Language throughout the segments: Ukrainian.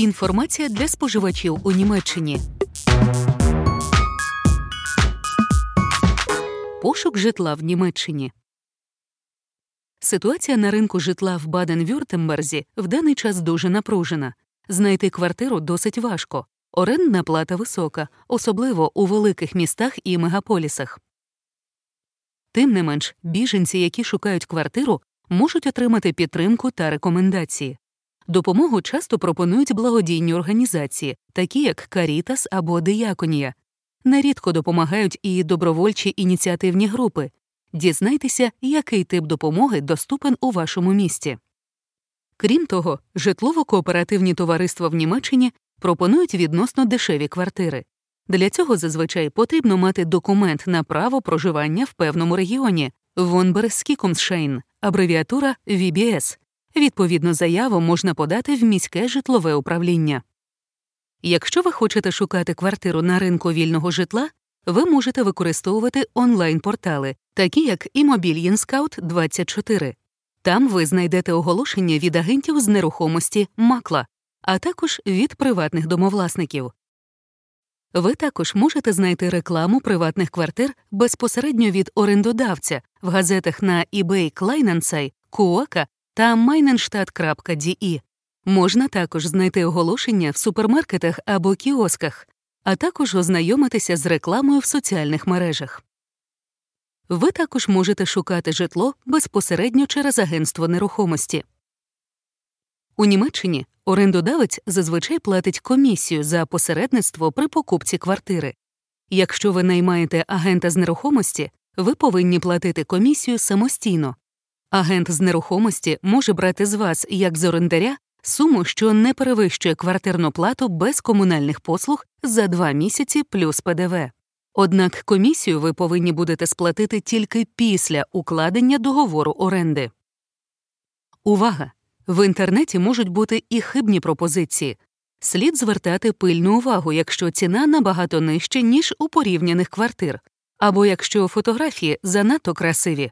Інформація для споживачів у Німеччині. Пошук житла в Німеччині. Ситуація на ринку житла в Баден-Вюртемберзі в даний час дуже напружена. Знайти квартиру досить важко. Орендна плата висока, особливо у великих містах і мегаполісах. Тим не менш, біженці, які шукають квартиру, можуть отримати підтримку та рекомендації. Допомогу часто пропонують благодійні організації, такі як Карітас або Дияконія. Нерідко допомагають і добровольчі ініціативні групи. Дізнайтеся, який тип допомоги доступен у вашому місті. Крім того, житлово-кооперативні товариства в Німеччині пропонують відносно дешеві квартири. Для цього зазвичай потрібно мати документ на право проживання в певному регіоні Вонберскікумсшейн, абревіатура VBS. Відповідну заяву можна подати в міське житлове управління. Якщо ви хочете шукати квартиру на ринку вільного житла, ви можете використовувати онлайн-портали, такі як Immobilien Scout 24 Там ви знайдете оголошення від агентів з нерухомості Макла, а також від приватних домовласників. Ви також можете знайти рекламу приватних квартир безпосередньо від орендодавця в газетах на eBay Kleinanzeigen, Kuoka та Meinenstadt.de. Можна також знайти оголошення в супермаркетах або кіосках, а також ознайомитися з рекламою в соціальних мережах. Ви також можете шукати житло безпосередньо через агентство нерухомості. У Німеччині орендодавець зазвичай платить комісію за посередництво при покупці квартири. Якщо ви наймаєте агента з нерухомості, ви повинні платити комісію самостійно. Агент з нерухомості може брати з вас, як з орендаря, суму, що не перевищує квартирну плату без комунальних послуг за два місяці плюс ПДВ. Однак комісію ви повинні будете сплатити тільки після укладення договору оренди. Увага! В інтернеті можуть бути і хибні пропозиції. Слід звертати пильну увагу, якщо ціна набагато нижча, ніж у порівняних квартир, або якщо фотографії занадто красиві.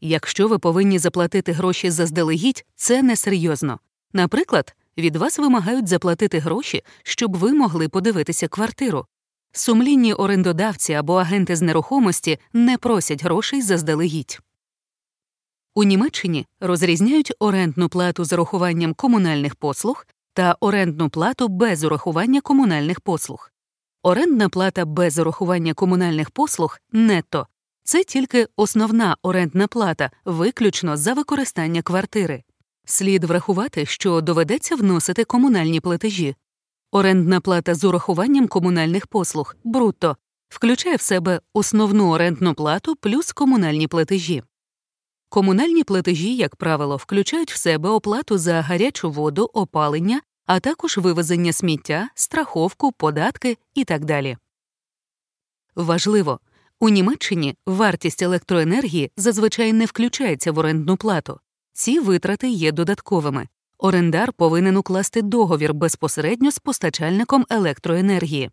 Якщо ви повинні заплатити гроші заздалегідь, це несерйозно. Наприклад, від вас вимагають заплатити гроші, щоб ви могли подивитися квартиру. Сумлінні орендодавці або агенти з нерухомості не просять грошей заздалегідь. У Німеччині розрізняють орендну плату з урахуванням комунальних послуг та орендну плату без урахування комунальних послуг. Орендна плата без урахування комунальних послуг нетто це тільки основна орендна плата, виключно за використання квартири. Слід врахувати, що доведеться вносити комунальні платежі. Орендна плата з урахуванням комунальних послуг брутто включає в себе основну орендну плату плюс комунальні платежі. Комунальні платежі, як правило, включають в себе оплату за гарячу воду, опалення, а також вивезення сміття, страховку, податки і так далі. Важливо у Німеччині вартість електроенергії зазвичай не включається в орендну плату. Ці витрати є додатковими. Орендар повинен укласти договір безпосередньо з постачальником електроенергії.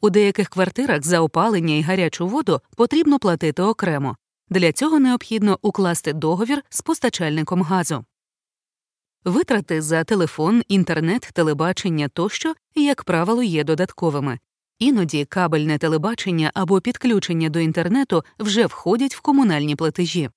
У деяких квартирах за опалення і гарячу воду потрібно платити окремо. Для цього необхідно укласти договір з постачальником газу. Витрати за телефон, інтернет, телебачення тощо, як правило, є додатковими. Іноді кабельне телебачення або підключення до інтернету вже входять в комунальні платежі.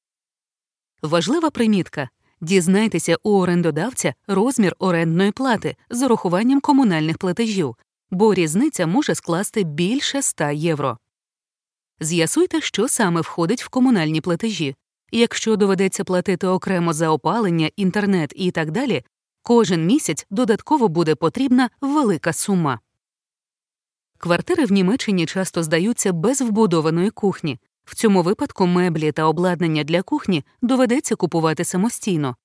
Важлива примітка дізнайтеся у орендодавця розмір орендної плати з урахуванням комунальних платежів, бо різниця може скласти більше 100 євро. З'ясуйте, що саме входить в комунальні платежі. Якщо доведеться платити окремо за опалення, інтернет і так далі, кожен місяць додатково буде потрібна велика сума. Квартири в Німеччині часто здаються без вбудованої кухні. В цьому випадку меблі та обладнання для кухні доведеться купувати самостійно.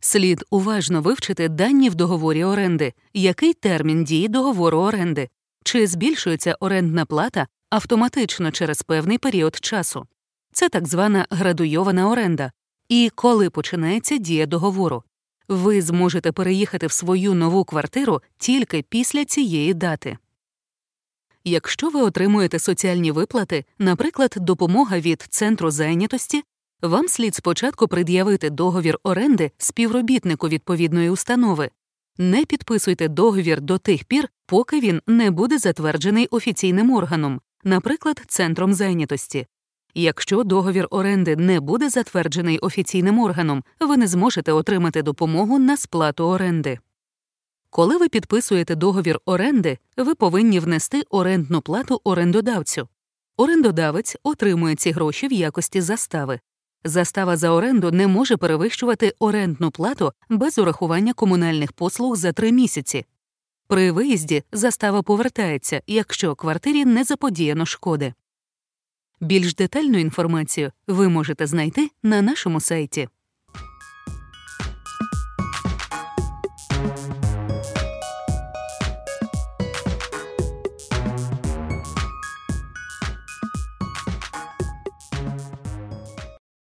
Слід уважно вивчити дані в договорі оренди, який термін дії договору оренди, чи збільшується орендна плата автоматично через певний період часу. Це так звана градуйована оренда. І коли починається дія договору. Ви зможете переїхати в свою нову квартиру тільки після цієї дати. Якщо ви отримуєте соціальні виплати, наприклад, допомога від центру зайнятості, вам слід спочатку пред'явити договір оренди співробітнику відповідної установи. Не підписуйте договір до тих пір, поки він не буде затверджений офіційним органом, наприклад, центром зайнятості. Якщо договір оренди не буде затверджений офіційним органом, ви не зможете отримати допомогу на сплату оренди. Коли ви підписуєте договір оренди, ви повинні внести орендну плату орендодавцю. Орендодавець отримує ці гроші в якості застави. Застава за оренду не може перевищувати орендну плату без урахування комунальних послуг за три місяці. При виїзді застава повертається, якщо квартирі не заподіяно шкоди. Більш детальну інформацію ви можете знайти на нашому сайті.